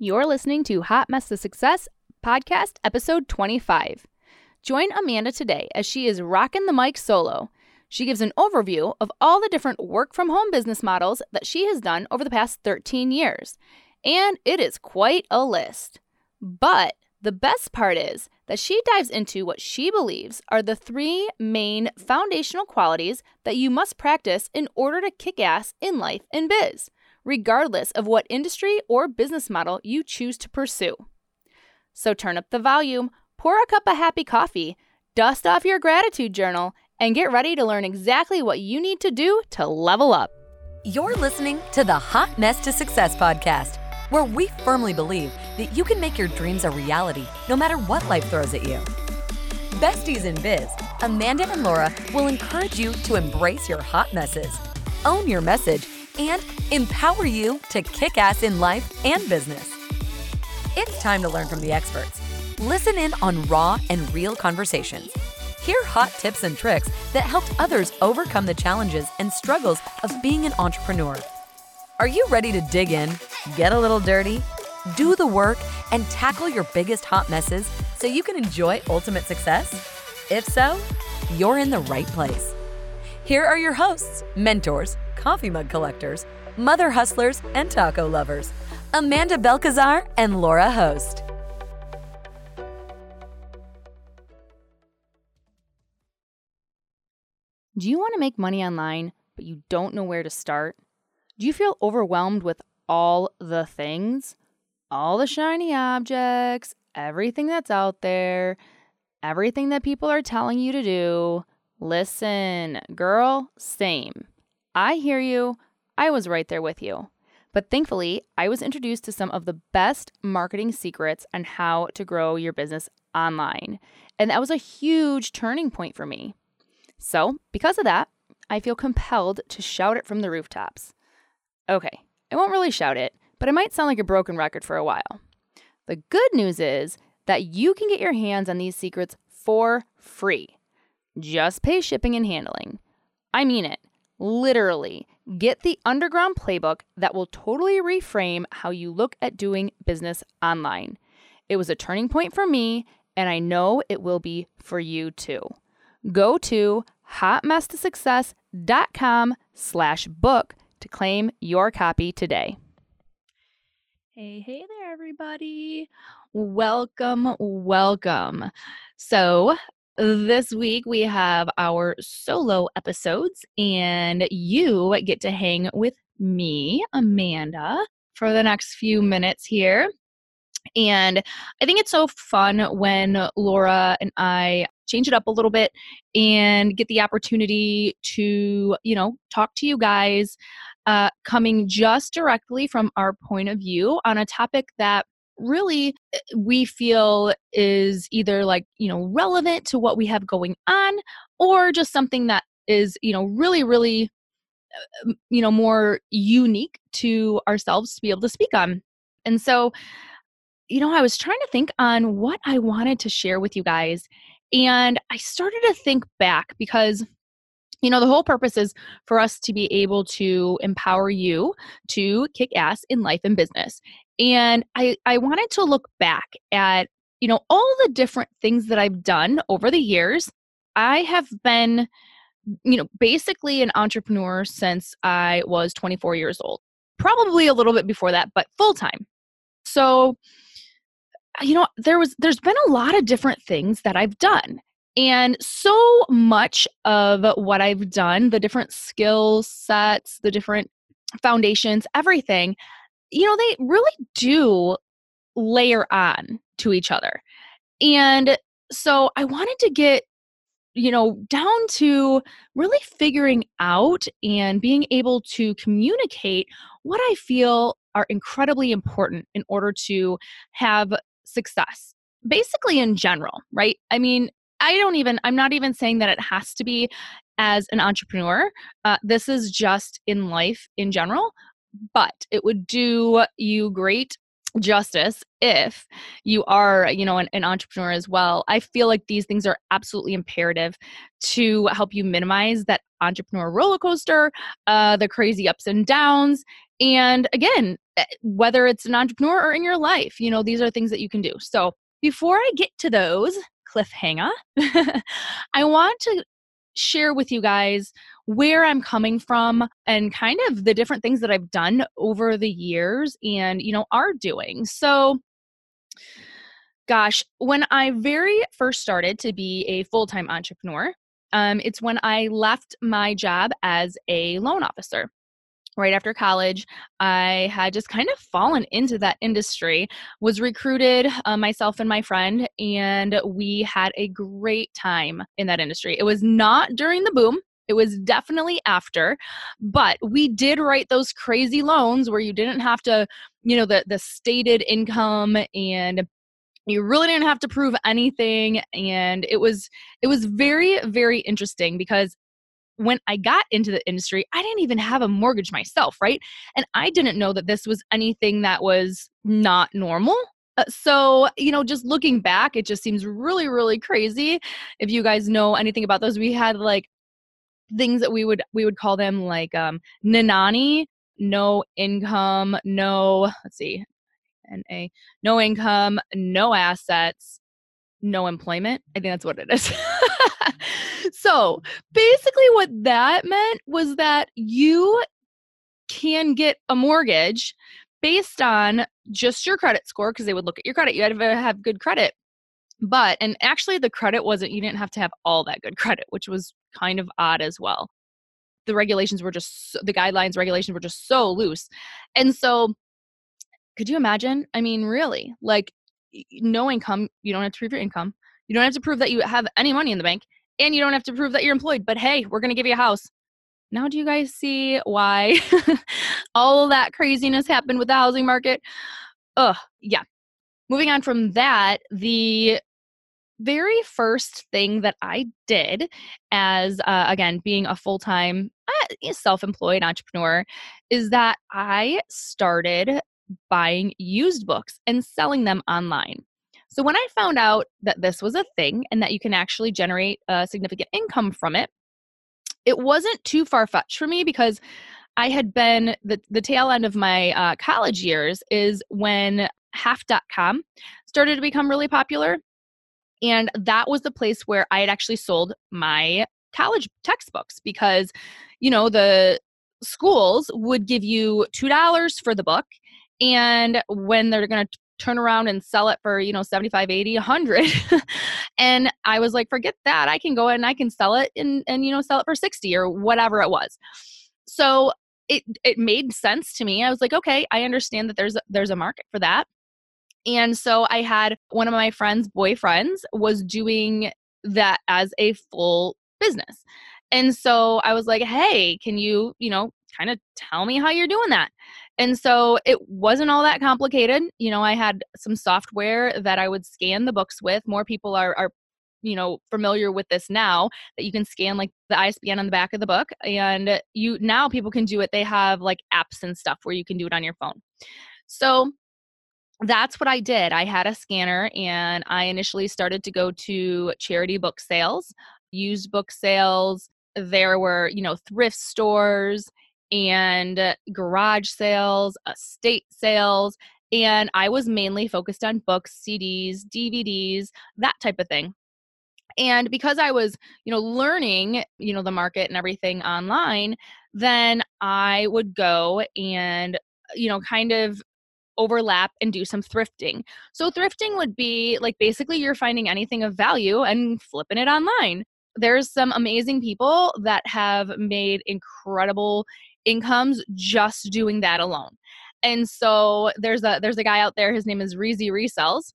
You're listening to Hot Mess to Success podcast, episode 25. Join Amanda today as she is rocking the mic solo. She gives an overview of all the different work from home business models that she has done over the past 13 years. And it is quite a list. But the best part is that she dives into what she believes are the three main foundational qualities that you must practice in order to kick ass in life and biz regardless of what industry or business model you choose to pursue. So turn up the volume, pour a cup of happy coffee, dust off your gratitude journal, and get ready to learn exactly what you need to do to level up. You're listening to the Hot Mess to Success podcast, where we firmly believe that you can make your dreams a reality no matter what life throws at you. Besties in Biz, Amanda and Laura will encourage you to embrace your hot messes, own your message, and empower you to kick ass in life and business. It's time to learn from the experts. Listen in on raw and real conversations. Hear hot tips and tricks that helped others overcome the challenges and struggles of being an entrepreneur. Are you ready to dig in, get a little dirty, do the work, and tackle your biggest hot messes so you can enjoy ultimate success? If so, you're in the right place. Here are your hosts, mentors, coffee mug collectors, mother hustlers, and taco lovers Amanda Belcazar and Laura Host. Do you want to make money online, but you don't know where to start? Do you feel overwhelmed with all the things? All the shiny objects, everything that's out there, everything that people are telling you to do? Listen, girl, same. I hear you. I was right there with you. But thankfully, I was introduced to some of the best marketing secrets on how to grow your business online. And that was a huge turning point for me. So, because of that, I feel compelled to shout it from the rooftops. Okay, I won't really shout it, but I might sound like a broken record for a while. The good news is that you can get your hands on these secrets for free. Just pay shipping and handling. I mean it. Literally, get the underground playbook that will totally reframe how you look at doing business online. It was a turning point for me, and I know it will be for you too. Go to hotmesstosuccess.com slash book to claim your copy today. Hey, hey there, everybody. Welcome, welcome. So, this week we have our solo episodes, and you get to hang with me, Amanda, for the next few minutes here. And I think it's so fun when Laura and I change it up a little bit and get the opportunity to, you know, talk to you guys uh, coming just directly from our point of view on a topic that really eh, we feel is either like you know relevant to what we have going on or just something that is you know really really uh, you know more unique to ourselves to be able to speak on. And so you know i was trying to think on what i wanted to share with you guys and i started to think back because you know the whole purpose is for us to be able to empower you to kick ass in life and business and I, I wanted to look back at, you know, all the different things that I've done over the years. I have been, you know, basically an entrepreneur since I was 24 years old. Probably a little bit before that, but full time. So, you know, there was there's been a lot of different things that I've done. And so much of what I've done, the different skill sets, the different foundations, everything, you know, they really do layer on to each other. And so I wanted to get, you know, down to really figuring out and being able to communicate what I feel are incredibly important in order to have success, basically in general, right? I mean, I don't even, I'm not even saying that it has to be as an entrepreneur. Uh, this is just in life in general but it would do you great justice if you are you know an, an, entrepreneur as well i feel like these things are absolutely imperative to help you minimize that entrepreneur roller coaster uh, the crazy ups and downs and again eh, whether it's an entrepreneur or in your life. You know, these are things that you can do. So before I get to those, cliffhanger, I want to share with you guys where I'm coming from and kind of the different things that I've done over the years and, you know, are doing. So, gosh, when I very first started to be a full time entrepreneur, um, it's when I left my job as a loan officer right after college i had just kind of fallen into that industry was recruited uh, myself and my friend and we had a great time in that industry it was not during the boom it was definitely after but we did write those crazy loans where you didn't have to you know the the stated income and you really didn't have to prove anything and it was it was very very interesting because when I got into the industry, I didn't even have a mortgage myself, right? And I didn't know that this was anything that was not normal. Uh, so, you know, just looking back, it just seems really, really crazy. If you guys know anything about those, we had like things that we would we would call them like um nanani, no income, no let's see, N A, no income, no assets, no employment. I think that's what it is. so basically, what that meant was that you can get a mortgage based on just your credit score because they would look at your credit. You had to have good credit. But, and actually, the credit wasn't, you didn't have to have all that good credit, which was kind of odd as well. The regulations were just, the guidelines, regulations were just so loose. And so, could you imagine? I mean, really, like no income, you don't have to prove your income. You don't have to prove that you have any money in the bank and you don't have to prove that you're employed. But hey, we're going to give you a house. Now, do you guys see why all that craziness happened with the housing market? Ugh, yeah. Moving on from that, the very first thing that I did as, uh, again, being a full time uh, self employed entrepreneur is that I started buying used books and selling them online. So when I found out that this was a thing and that you can actually generate a significant income from it, it wasn't too far fetched for me because I had been the, the tail end of my uh, college years is when half.com started to become really popular. And that was the place where I had actually sold my college textbooks because, you know, the schools would give you $2 for the book and when they're going to turn around and sell it for you know 75 80 100 and i was like forget that i can go and i can sell it and and you know sell it for 60 or whatever it was. So it it made sense to me i was like okay i understand that there's there's a market for that and so i had one of my friends boyfriends was doing that as a full business and so i was like hey can you you know kind of tell me how you're doing that and so it wasn't all that complicated. You know, I had some software that I would scan the books with. More people are, are you know familiar with this now that you can scan like the ISBN on the back of the book and you now people can do it they have like apps and stuff where you can do it on your phone. So that's what I did. I had a scanner and I initially started to go to charity book sales, used book sales. There were, you know, thrift stores and garage sales, estate sales. And I was mainly focused on books, CDs, DVDs, that type of thing. And because I was, you know, learning, you know, the market and everything online, then I would go and, you know, kind of overlap and do some thrifting. So thrifting would be like basically you're finding anything of value and flipping it online. There's some amazing people that have made incredible incomes just doing that alone. And so there's a there's a guy out there, his name is Reezy Resells.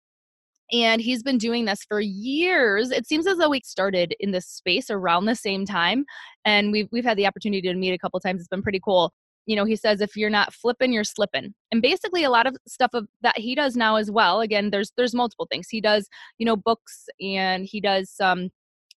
And he's been doing this for years. It seems as though we started in this space around the same time. And we've we've had the opportunity to meet a couple times. It's been pretty cool. You know, he says if you're not flipping, you're slipping. And basically a lot of stuff of that he does now as well. Again, there's there's multiple things. He does, you know, books and he does some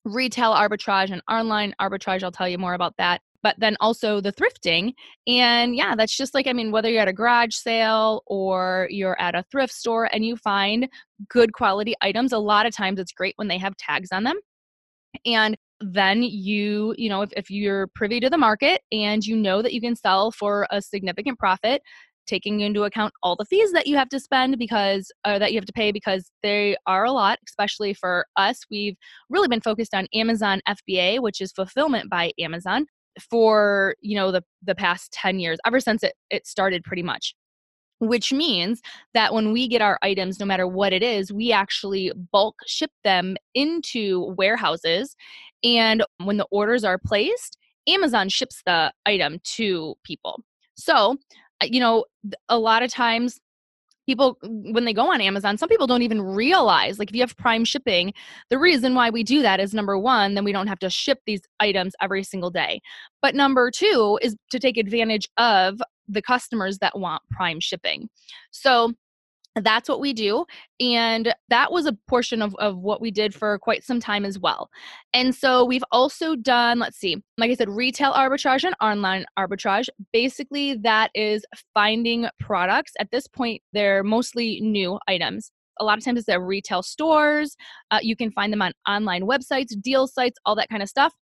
retail arbitrage and online arbitrage. I'll tell you more about that but then also the thrifting. And yeah, that's just like, I mean, whether you're at a garage sale or you're at a thrift store and you find good quality items, a lot of times it's great when they have tags on them. And then you, you know, if, if you're privy to the market and you know that you can sell for a significant profit, taking into account all the fees that you have to spend because or that you have to pay because they are a lot especially for us we've really been focused on amazon fba which is fulfillment by amazon for you know the the past 10 years ever since it, it started pretty much which means that when we get our items, no matter what it is, we actually bulk ship them into warehouses. And when the orders are placed, Amazon ships the item to people. So, uh, you know, a lot of times people when they go on Amazon, some people don't even realize like if you have prime shipping, the reason why we do that is number 1, then we don't have to ship these items every single day. But number 2 is to take advantage of the customers that want prime shipping. So that's what we do and that was a portion of, of what we did for quite some time as well. And so we've also done let's see like i said retail arbitrage and online arbitrage. Basically that is finding products. At this point they're mostly new items. A lot of times it's at retail stores uh, you can find them on online websites deal sites all that kind of stuff.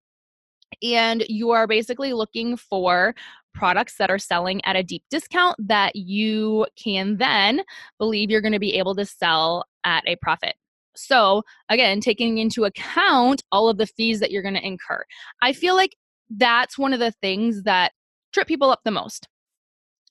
And you are basically looking for products that are selling at a deep discount that you can then believe you're going to be able to sell at a profit. So, again, taking into account all of the fees that you're going to incur. I feel like that's one of the things that trip people up the most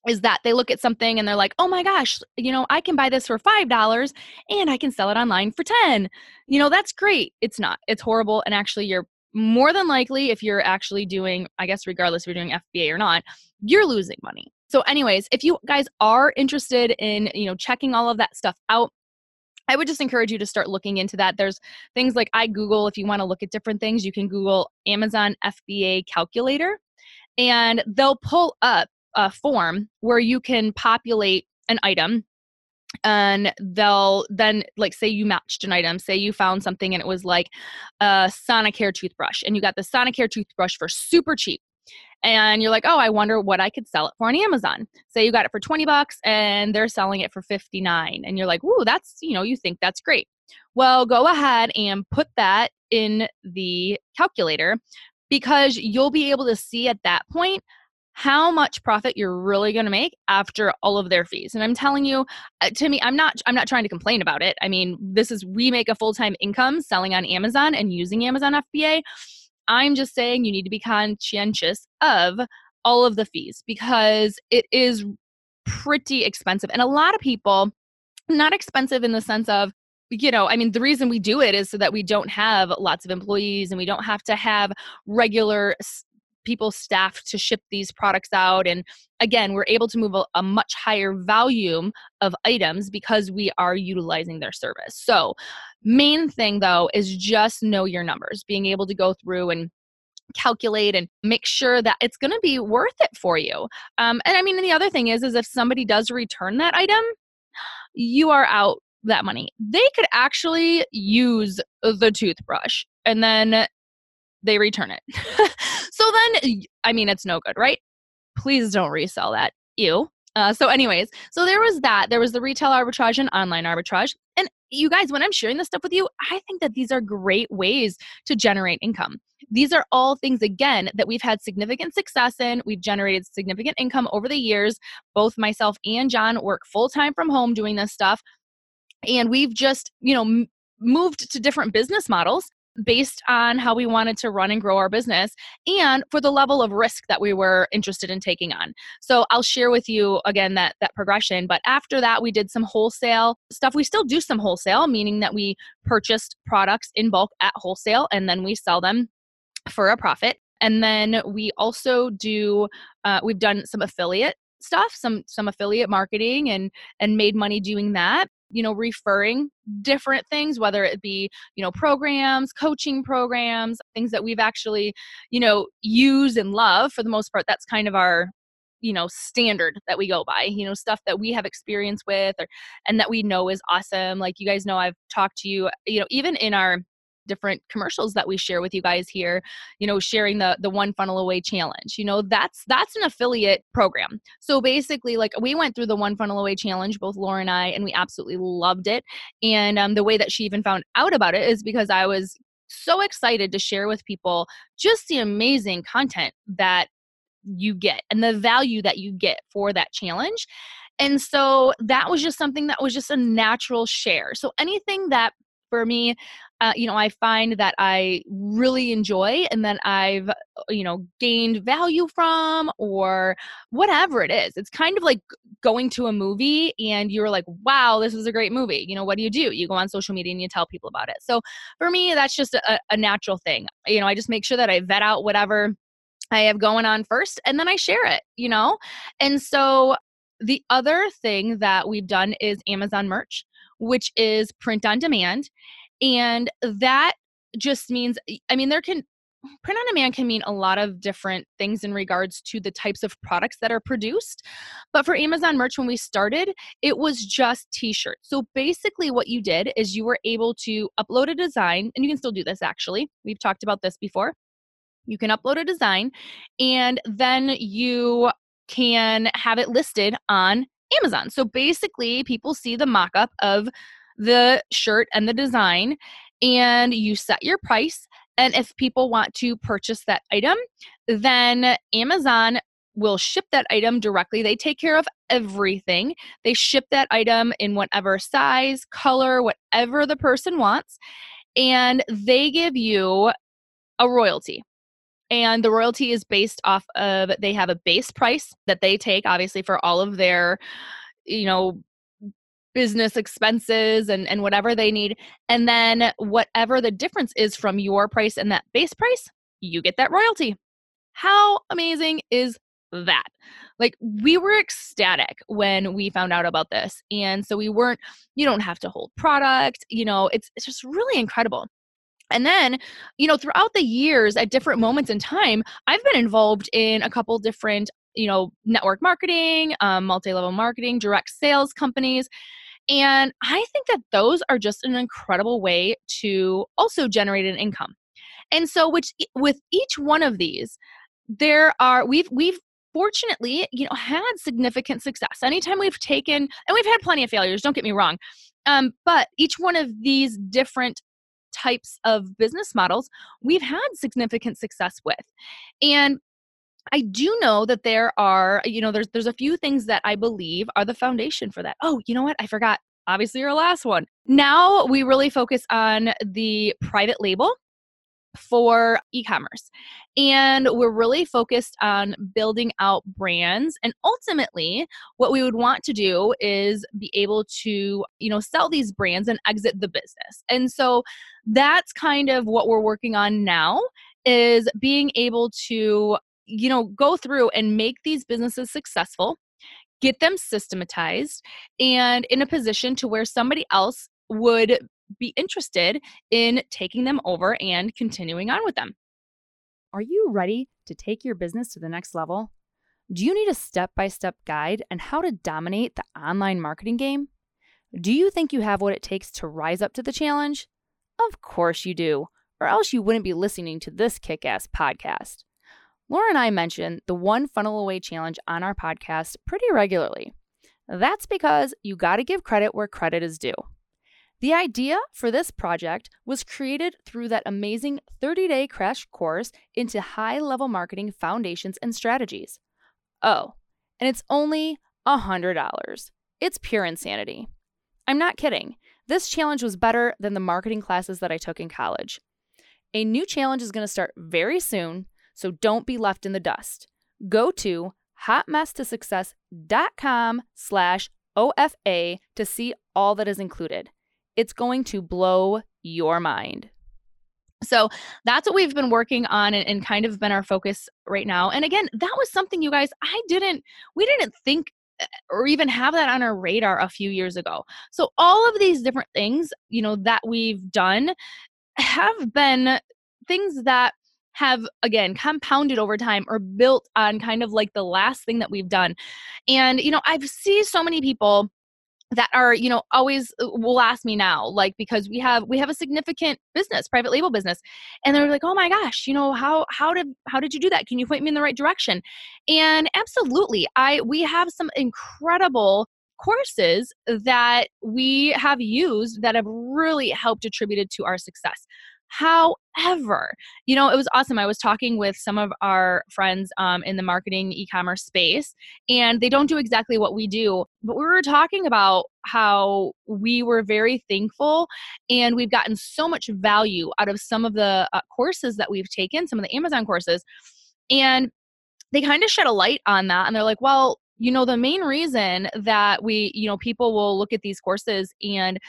is that they look at something and they're like, "Oh my gosh, you know, I can buy this for $5 and I can sell it online for 10." You know, that's great. It's not. It's horrible and actually you're more than likely if you're actually doing i guess regardless if you're doing fba or not you're losing money so anyways if you guys are interested in you know checking all of that stuff out I would just encourage you to start looking into that. There's things like I Google, if you want to look at different things, you can Google Amazon FBA calculator and they'll pull up a form where you can populate an item and they'll then like say you matched an item say you found something and it was like a sonicare toothbrush and you got the sonicare toothbrush for super cheap and you're like oh i wonder what i could sell it for on amazon. Say you got it for 20 bucks and they're selling it for 59 and you're like ooh that's you know you think that's great. Well go ahead and put that in the calculator because you'll be able to see at that point how much profit you're really going to make after all of their fees and i'm telling you uh, to me i'm not i'm not trying to complain about it i mean this is we make a full-time income selling on amazon and using amazon fba i'm just saying you need to be conscientious of all of the fees because it is pretty expensive and a lot of people not expensive in the sense of you know, I mean, the reason we do it is so that we don't have lots of employees and we don't have to have regular people staff to ship these products out and again we're able to move a, a, much higher volume of items because we are utilizing their service. So main thing though is just know your numbers being able to go through and calculate and make sure that it's going to be worth it for you. Um, and i mean the other thing is is if somebody does return that item you are out that money. They could actually use the toothbrush and then they return it. so then, I mean, it's no good, right? Please don't resell that. Ew. Uh, so, anyways, so there was that. There was the retail arbitrage and online arbitrage. And you guys, when I'm sharing this stuff with you, I think that these are great ways to generate income. These are all things, again, that we've had significant success in. We've generated significant income over the years. Both myself and John work full time from home doing this stuff. And we've just, you know, m- moved to different business models based on how we wanted to run and grow our business and for the level of risk that we were interested in taking on. So I'll share with you again that that progression, but after that we did some wholesale stuff. We still do some wholesale, meaning that we purchased products in bulk at wholesale and then we sell them for a profit. And then we also do uh, we've done some affiliate stuff some some affiliate marketing and and made money doing that you know referring different things whether it be you know programs coaching programs things that we've actually you know use and love for the most part that's kind of our you know standard that we go by you know stuff that we have experience with or and that we know is awesome like you guys know i've talked to you you know even in our different commercials that we share with you guys here you know sharing the the one funnel away challenge you know that's that's an affiliate program. So basically like we went through the one funnel away challenge both laura and i and we absolutely loved it. And um, the way that she even found out about it is because i was so excited to share with people just the amazing content that you get and the value that you get for that challenge. And so that was just something that was just a natural share. So anything that for me uh, you know i find that i really enjoy and that i've uh, you know gained value from or whatever it is. It's kind of like going to a movie and you're like wow this is a great movie. You know what do you do? You go on social media and you tell people about it. So for me that's just a, a natural thing. You know i just make sure that i vet out whatever I have going on first and then I share it, you know? And so the other thing that we've done is Amazon merch, which is print on demand. And that just means, I mean, there can, print on demand can mean a lot of different things in regards to the types of products that are produced. But for Amazon merch, when we started, it was just t shirts. So basically, what you did is you were able to upload a design, and you can still do this actually. We've talked about this before. You can upload a design, and then you can have it listed on Amazon. So basically, people see the mock up of the shirt and the design and you set your price. And if people want to purchase that item, then Amazon will ship that item directly. They take care of everything. They ship that item in whatever size, color, whatever the person wants. And they give you a royalty. And the royalty is based off of they have a base price that they take, obviously, for all of their, you know, business expenses and, and whatever they need. And then whatever the difference is from your price and that base price, you get that royalty. How amazing is that? Like, we were ecstatic when we found out about this. And so we weren't, you don't have to hold product, you know, it's, it's just really incredible. And then, you know, throughout the years at different moments in time, I've been involved in a couple different you know network marketing um, multi-level marketing direct sales companies and i think that those are just an incredible way to also generate an income. And so which with each one of these there are we've we've fortunately you know had significant success. Anytime we've taken and we've had plenty of failures don't get me wrong um, but each one of these different types of business models we've had significant success with. And I do know that there are, you know, there's there's a few things that I believe are the foundation for that. Oh, you know what? I forgot. Obviously, your last one. Now we really focus on the private label for e-commerce and we're really focused on building out brands and ultimately what we would want to do is be able to you know sell these brands and exit the business and so that's kind of what we're working on now is being able to you know, go through and make these businesses successful, get them systematized, and in a position to where somebody else would be interested in taking them over and continuing on with them. Are you ready to take your business to the next level? Do you need a step by step guide on how to dominate the online marketing game? Do you think you have what it takes to rise up to the challenge? Of course you do, or else you wouldn't be listening to this kick ass podcast. Laura and I mention the One Funnel Away Challenge on our podcast pretty regularly. That's because you got to give credit where credit is due. The idea for this project was created through that amazing 30 day crash course into high level marketing foundations and strategies. Oh, and it's only $100. It's pure insanity. I'm not kidding. This challenge was better than the marketing classes that I took in college. A new challenge is going to start very soon, so don't be left in the dust. Go to hotmesstosuccess.com slash OFA to see all that is included. It's going to blow your mind. So that's what we've been working on and, and, kind of been our focus right now. And again, that was something you guys, I didn't, we didn't think eh, or even have that on our radar a few years ago. So all of these different things, you know, that we've done have been things that have again compounded over time or built on kind of like the last thing that we've done. And you know, I've seen so many people that are you know always uh, will ask me now like because we have we have a significant business private label business. And they're like oh my gosh you know how how did how did you do that? Can you point me in the right direction? And absolutely i we have some incredible courses that we have used that have really helped attributed to our success However, you know, it was awesome. I was talking with some of our friends um, in the marketing e commerce space, and they don't do exactly what we do, but we were talking about how we were very thankful and we've gotten so much value out of some of the uh, courses that we've taken, some of the Amazon courses. And they kind of shed a light on that and they're like, well, you know, the main reason that we, you know, people will look at these courses and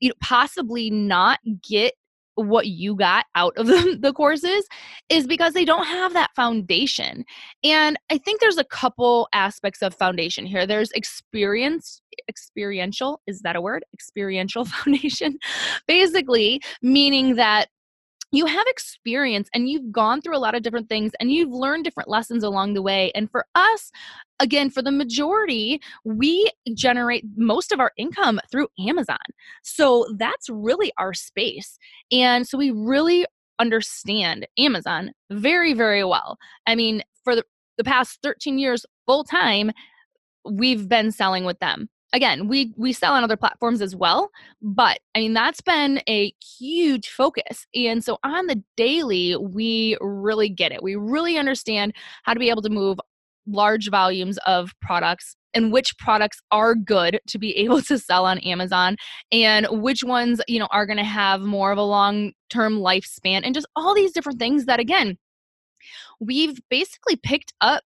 you know, possibly not get what you got out of the, the courses is because they don't have that foundation. And I think there's a couple aspects of foundation here. There's experience, experiential, is that a word? Experiential foundation. Basically, meaning that you have experience and you've gone through a lot of different things and you've learned different lessons along the way. And for us, again, for the majority, we generate most of our income through Amazon. So that's really our space. And so we really understand Amazon very, very well. I mean, for the, the past 13 years, full time, we've been selling with them again we we sell on other platforms as well but i mean that's been a huge focus and so on the daily we really get it. We really understand how to be able to move large volumes of products and which products are good to be able to sell on Amazon and which ones, you know, are going to have more of a long-term lifespan and just all these different things that again, we've basically picked up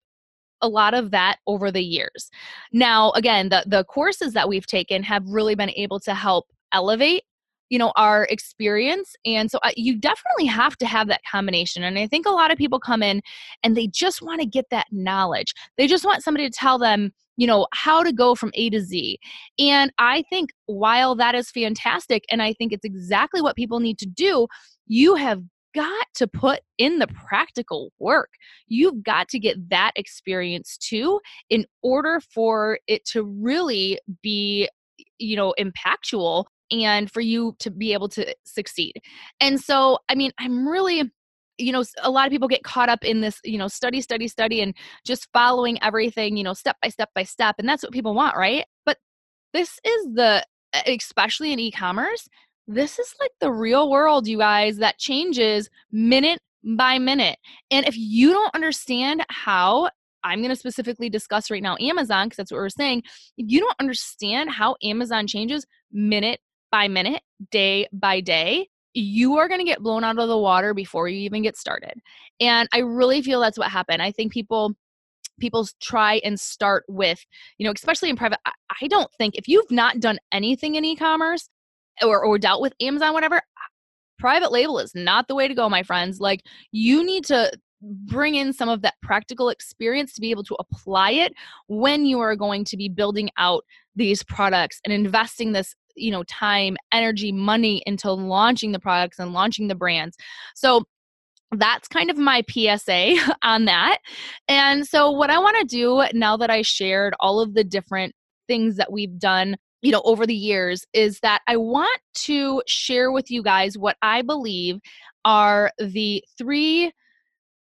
a lot of that over the years. Now, again, the the courses that we've taken have really been able to help elevate you know our experience and so uh, you definitely have to have that combination and i think a lot of people come in and they just want to get that knowledge they just want somebody to tell them you know how to go from a to z and i think while that is fantastic and i think it's exactly what people need to do you have got to put in the practical work. You've got to get that experience too in order for it to really be, you know, impactful and for you to be able to succeed. And so, I mean, I'm really you know a lot of people get caught up in this you know study study study and just following everything you know step by step by step and that's what people want right but this is the especially in e-commerce this is like the real world, you guys, that changes minute by minute. And if you don't understand how, I'm going to specifically discuss right now Amazon, because that's what we're saying. If you don't understand how Amazon changes minute by minute, day by day, you are going to get blown out of the water before you even get started. And I really feel that's what happened. I think people people try and start with you know especially in private I, don't think if you've not done anything in e-commerce or, or dealt with Amazon, whatever, private label is not the way to go, my friends. Like, you need to bring in some of that practical experience to be able to apply it when you are going to be building out these products and investing this you know time energy money into launching the products and launching the brands so that's kind of my PSA on that. And so, what I want to do now that I shared all of the different things that we've done you know over the years is that i want to share with you guys what i believe are the three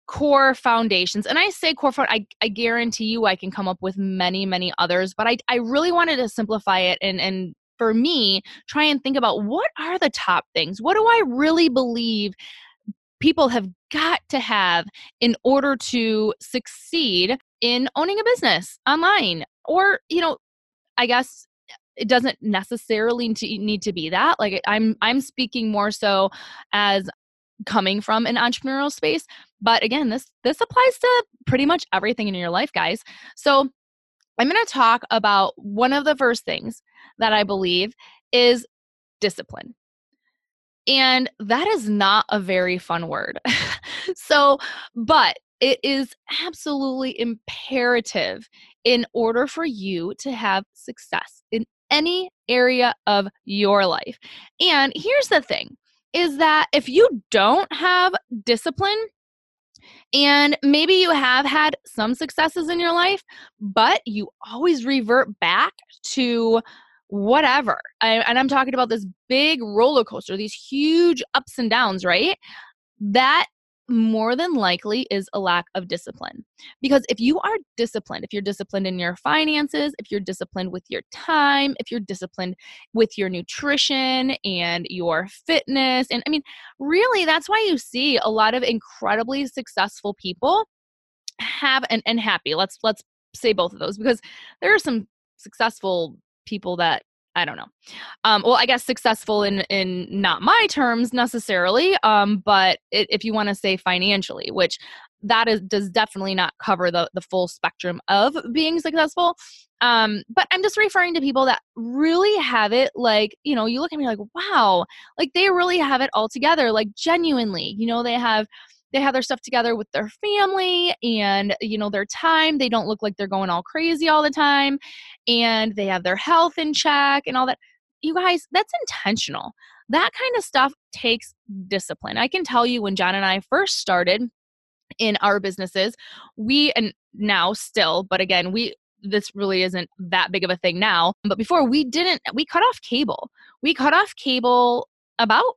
core foundations and i say core I, I guarantee you i can come up with many many others but i, I really wanted to simplify it and and for me try and think about what are the top things? What do i really believe people have got to have in order to succeed in owning a business online? Or you know i guess it doesn't necessarily need to be that like i'm i'm speaking more so as coming from an entrepreneurial space but again this this applies to pretty much everything in your life guys. So i'm going to talk about one of the first things that i believe is discipline. And that is not a very fun word. So but it is absolutely imperative in order for you to have success in any area of your life. And here's the thing is that if you don't have discipline, and maybe you have had some successes in your life, but you always revert back to whatever. I, and I'm talking about this big roller coaster, these huge ups and downs, right? That more than likely is a lack of discipline. Because if you are disciplined, if you're disciplined in your finances, if you're disciplined with your time, if you're disciplined with your nutrition and your fitness, and I mean, really, that's why you see a lot of incredibly successful people have and, and happy. Let's let's say both of those because there are some successful people that I don't know. Um, well, I guess successful in in not my terms necessarily, um, but it, if you want to say financially, which that is does definitely not cover the the full spectrum of being successful. Um, but I'm just referring to people that really have it like, you know, you look at me like, wow, like they really have it all together, like genuinely, you know, they have they have their stuff together with their family and you know their time they don't look like they're going all crazy all the time and they have their health in check and all that. You guys that's intentional. That kind of stuff takes discipline. I can tell you when john and i first started in our businesses we and now still but again we this really isn't that big of a thing now but before we didn't we cut off cable. We cut off cable about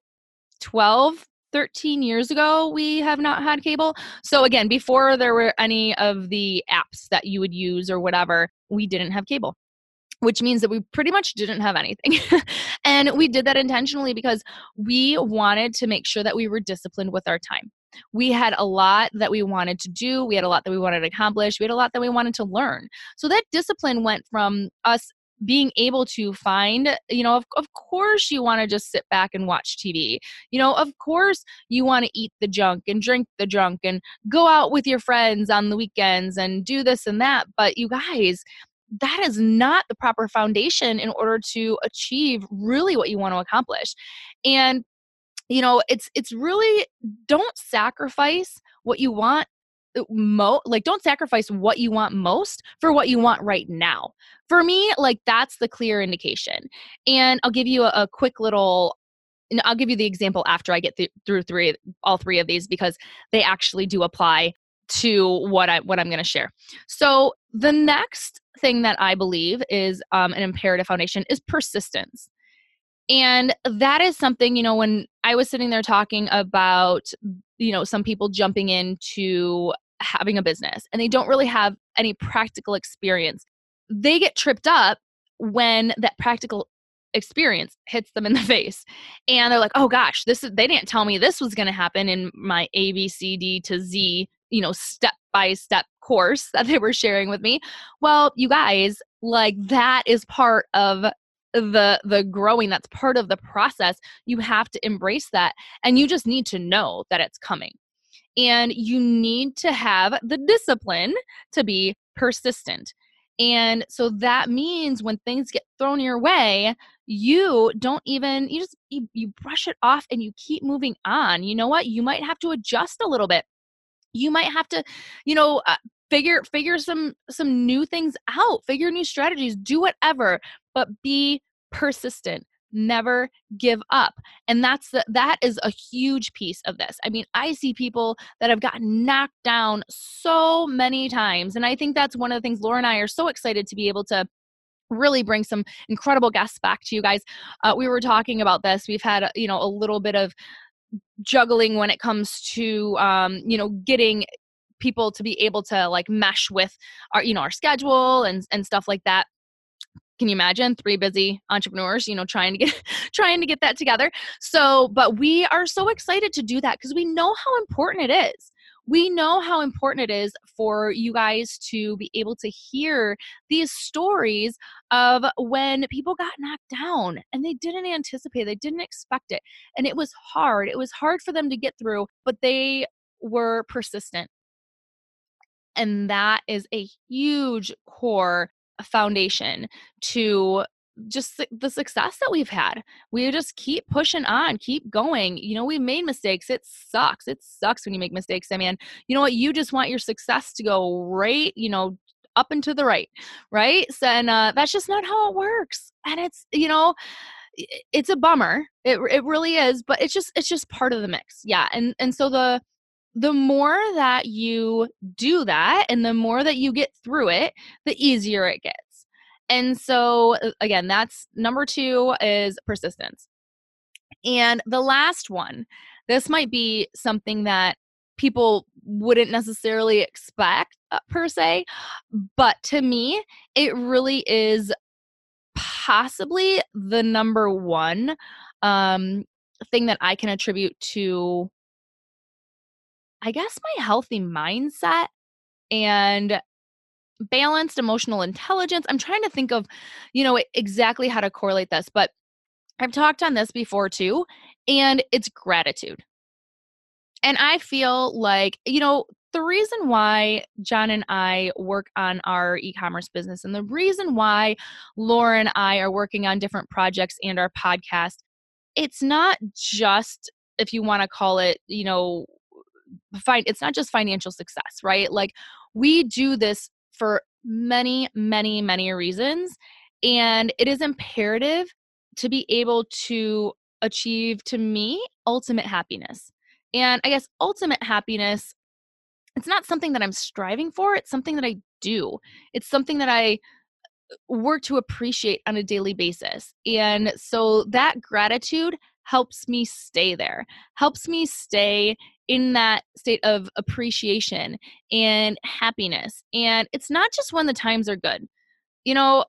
12 13 years ago we have not had cable so again before there were any of the apps that you would use or whatever we didn't have cable which means that we pretty much didn't have anything. and we did that intentionally because we wanted to make sure that we were disciplined with our time. We had a lot that we wanted to do. We had a lot that we wanted to accomplish. We had a lot that we wanted to learn. So that discipline went from us being able to find you know of, of course you want to just sit back and watch tv you know of course you want to eat the junk and drink the junk and go out with your friends on the weekends and do this and that but you guys that is not the proper foundation in order to achieve really what you want to accomplish. And you know it's it's really don't sacrifice what you want mo like don't sacrifice what you want most for what you want right now for me like that's the clear indication and i'll give you a, a quick little and I'll give you the example after I get th- through three, all three of these because they actually do apply to what I what I'm going to share. So the next thing that I believe is um, an imperative foundation is persistence. And that is something, you know, when I was sitting there talking about, you know, some people jumping into having a business and they don't really have any practical experience, they get tripped up when that practical experience hits them in the face and they're like oh gosh this is they didn't tell me this was going to happen in my a b c d to z you know step by step course that they were sharing with me. Well you guys like that is part of the the growing that's part of the process. You have to embrace that and you just need to know that it's coming and you need to have the discipline to be persistent. And so that means when things get thrown your way you don't even you just you, you brush it off and you keep moving on. You know what? You might have to adjust a little bit. You might have to you know uh, figure figure some some new things out figure new strategies do whatever but be persistent never give up and that's the, that is a huge piece of this. I mean i see people that have gotten knocked down so many times and i think that's one of the things laura and i are so excited to be able to really bring some incredible guests back to you guys. Uh, we were talking about this. We've had you know a little bit of juggling when it comes to um, you know getting people to be able to like mesh with our you know our schedule and and stuff like that can you imagine three busy entrepreneurs you know trying to get trying to get that together so but we are so excited to do that because we know how important it is we know how important it is for you guys to be able to hear these stories of when people got knocked down and they didn't anticipate, they didn't expect it. And it was hard. It was hard for them to get through, but they were persistent. And that is a huge core foundation to just the success that we've had. We just keep pushing on, keep going. You know, we made mistakes. It sucks. It sucks when you make mistakes. I mean, you know what? You just want your success to go right, you know, up and to the right, right? So, and uh, that's just not how it works. And it's, you know, it's a bummer. It it really is, but it's just it's just part of the mix. Yeah. And and so the the more that you do that and the more that you get through it, the easier it gets. And so, uh, again, that's number two is persistence. And the last one, this might be something that people wouldn't necessarily expect uh, per se. But to me, it really is possibly the number one um, thing that I can attribute to, I guess, my healthy mindset and balanced emotional intelligence. I'm trying to think of, you know, exactly how to correlate this, but I've talked on this before too, and it's gratitude. And I feel like, you know, the reason why John and I work on our e commerce business and the reason why Laura and I are working on different projects and our podcast, it's not just, if you want to call it, you know, find it's not just financial success, right? Like we do this for many, many, many reasons. And it is imperative to be able to achieve, to me, ultimate happiness. And I guess ultimate happiness, it's not something that I'm striving for, it's something that I do. It's something that I uh, work to appreciate on a daily basis. And so that gratitude helps me stay there, helps me stay in that state of appreciation and happiness. And it's not just when the times are good. You know,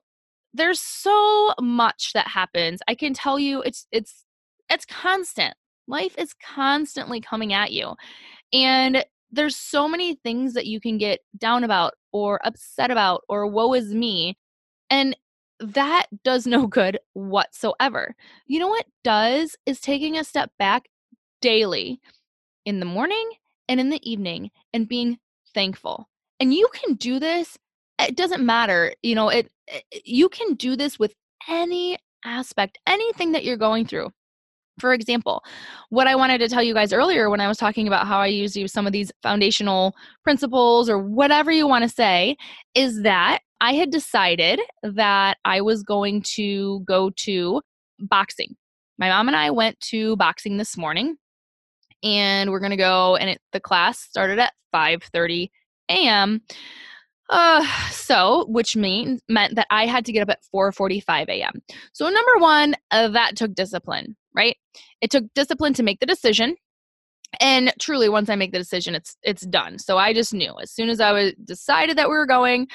there's so much that happens. I can tell you it's it's it's constant. Life is constantly coming at you. And there's so many things that you can get down about or upset about or woe is me. And that does no good whatsoever. You know what does is taking a step back daily in the morning and in the evening and being thankful. And you can do this. It doesn't matter. You know, it, it you can do this with any aspect, anything that you're going through. For example, what I wanted to tell you guys earlier when I was talking about how I use some of these foundational principles or whatever you want to say is that I had decided that I was going to go to boxing. My mom and I went to boxing this morning and we're going to go and it, the class started at 5:30 a.m. Uh, so, which means meant that I had to get up at 4:45 a.m. So, number one, uh, that took discipline, right? It took discipline to make the decision, and truly, once I make the decision, it's it's done. So I just knew as soon as I was decided that we were going,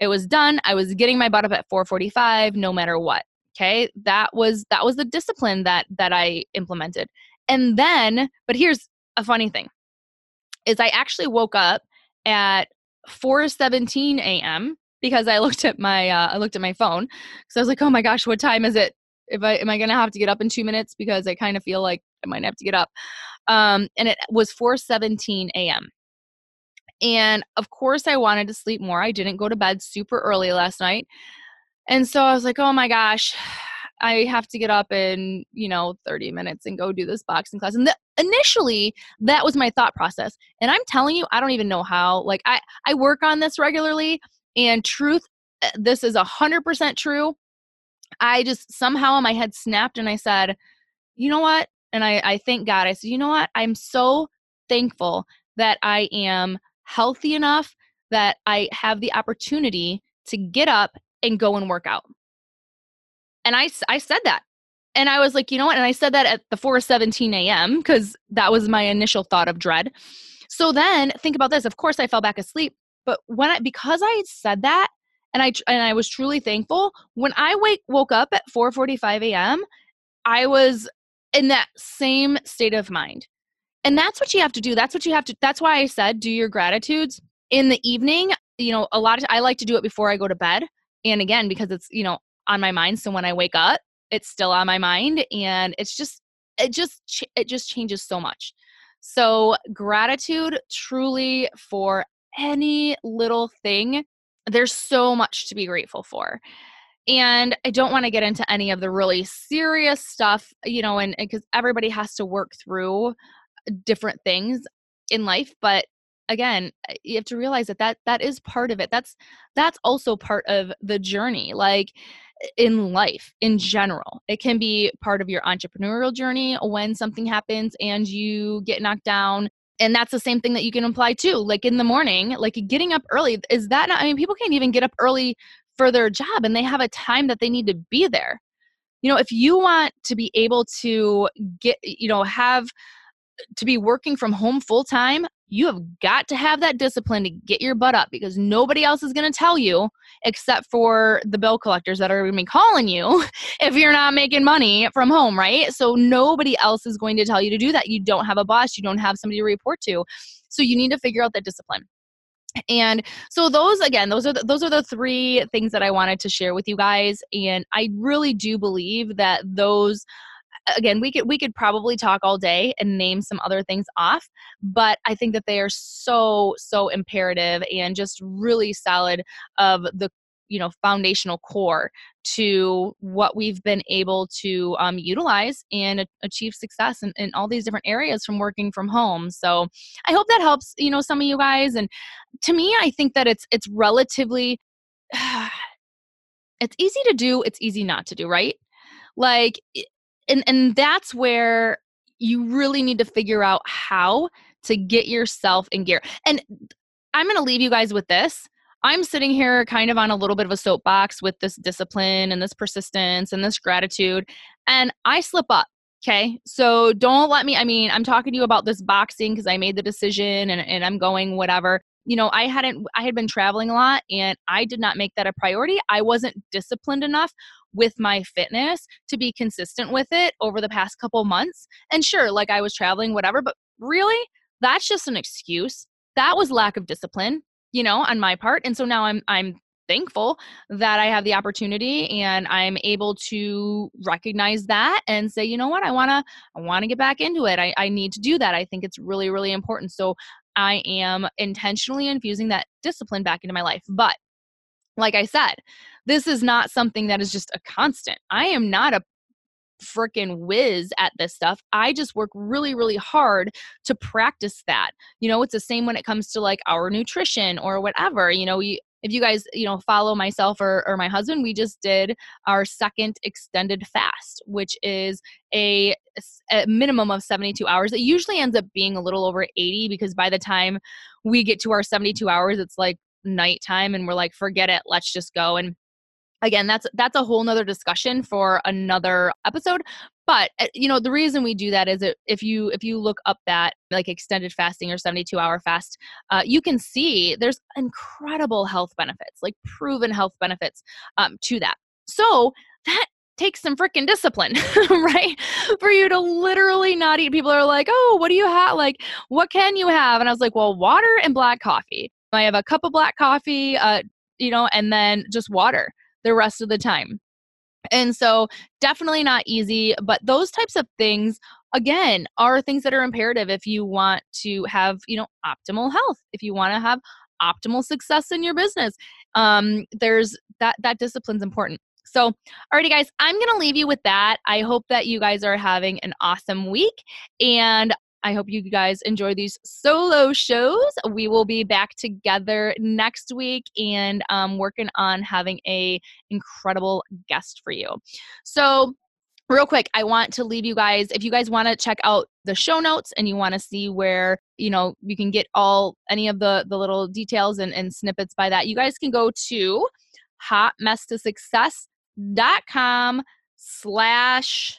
it was done. I was getting my butt up at 4:45, no matter what. Okay, that was that was the discipline that that I implemented. And then, but here's a funny thing is I actually woke up at 4:17 a.m. because I looked at my uh, I looked at my phone because I was like, oh my gosh, what time is it? If I am I gonna have to get up in two minutes because I kind of feel like I might have to get up. Um, and it was 4:17 a.m. And of course, I wanted to sleep more. I didn't go to bed super early last night, and so I was like, oh my gosh, I have to get up in, you know, 30 minutes and go do this boxing class. And the, initially, that was my thought process. And I'm telling you, I don't even know how. Like I I work on this regularly and truth eh, this is a 100% true. I just somehow in my head snapped and I said, "You know what?" And I I thank God. I said, "You know what? I'm so thankful that I am healthy enough that I have the opportunity to get up and go and work out." And I, I said that. And I was like, you know what? And I said that at the 4:17 a.m. because that was my initial thought of dread. So then think about this. Of course, I fell back asleep, but when I because I said that and I and I was truly thankful when I wake woke up at 4:45 a.m. I was in that same state of mind. And that's what you have to do. That's what you have to that's why I said do your gratitudes in the evening. You know, a lot of I like to do it before I go to bed. And again, because it's, you know, on my mind so when i wake up it's still on my mind and it's just it just it just changes so much so gratitude truly for any little thing there's so much to be grateful for and i don't want to get into any of the really serious stuff you know and because everybody has to work through different things in life but again eh, you have to realize that that that is part of it that's that's also part of the journey like in life in general. It can be part of your entrepreneurial journey when something happens and you get knocked down. And that's the same thing that you can apply too. Like in the morning, like getting up early, is that not? I mean, people can't even get up early for their job and they have a time that they need to be there. You know, if you want to be able to get, you know, have to be working from home full time, you have got to have that discipline to get your butt up because nobody else is going to tell you except for the bill collectors that are going to be calling you if you're not making money from home, right? So nobody else is going to tell you to do that. You don't have a boss, you don't have somebody to report to. So you need to figure out that discipline. And so those again, those are the, those are the three things that I wanted to share with you guys and I really do believe that those again we could we could probably talk all day and name some other things off but i think that they are so so imperative and just really solid of the you know foundational core to what we've been able to um, utilize and achieve success in, in all these different areas from working from home. So i hope that helps you know some of you guys and to me i think that it's it's relatively it's easy to do it's easy not to do right? Like and and that's where you really need to figure out how to get yourself in gear and i'm going to leave you guys with this I'm sitting here kind of on a little bit of a soapbox with this discipline and this persistence and this gratitude, and I slip up. Okay. So don't let me, I mean, I'm talking to you about this boxing because I made the decision and, and I'm going whatever. You know, I hadn't, I had been traveling a lot and I did not make that a priority. I wasn't disciplined enough with my fitness to be consistent with it over the past couple months. And sure, like I was traveling, whatever, but really, that's just an excuse. That was lack of discipline you know, on my part. And so now I'm I'm thankful that I have the opportunity and I'm able to recognize that and say, you know what, I wanna I wanna get back into it. I, I need to do that. I think it's really, really important. So I am intentionally infusing that discipline back into my life. But like I said, this is not something that is just a constant. I am not a freaking whiz at this stuff. I just work really, really hard to practice that. You know, it's the same when it comes to like our nutrition or whatever. You know, we if you guys you know follow myself or, or my husband we just did our second extended fast which is a, a, minimum of 72 hours it usually ends up being a little over 80 because by the time we get to our 72 hours it's like nighttime and we're like forget it let's just go and again that's that's a whole nother discussion for another episode but eh, you know the reason we do that is if you if you look up that like extended fasting or 72 hour fast uh, you can see there's incredible health benefits like proven health benefits um, to that so that takes some freaking discipline, right? For you to literally not eat. People are like, oh, what do you have? Like, what can you have? And I was like, well, water and black coffee. I have a cup of black coffee, uh, you know, and then just water the rest of the time. And so, definitely not easy, but those types of things again are things that are imperative if you want to have, you know, optimal health, if you want to have optimal success in your business. Um there's that that discipline's important. So, alrighty, guys, I'm going to leave you with that. I hope that you guys are having an awesome week. And I hope you guys enjoy these solo shows. We will be back together next week and um, working on having a incredible guest for you. So real quick i want to leave you guys if you guys want to check out the show notes and you want to see where you know you can get all any of the the little details and, and snippets by that you guys can go to hotmesstosuccess.com slash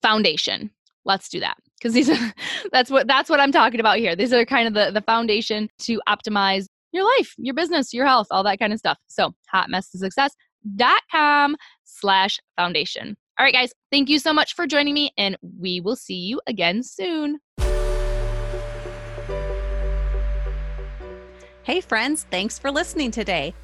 foundation let's do that because these are that's what that's what I'm talking about here. These are kind of the the foundation to optimize your life, your business, your health, all that kind of stuff. So hotmesstosuccess.com slash foundation. All right, guys, thank you so much for joining me, and we will see you again soon. Hey, friends, thanks for listening today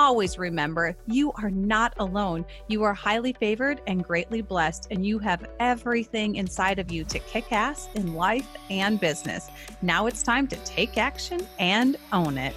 always remember you are not alone. You are highly favored and greatly blessed, and you have everything inside of you to kick ass in life and business. Now it's time to take action and own it.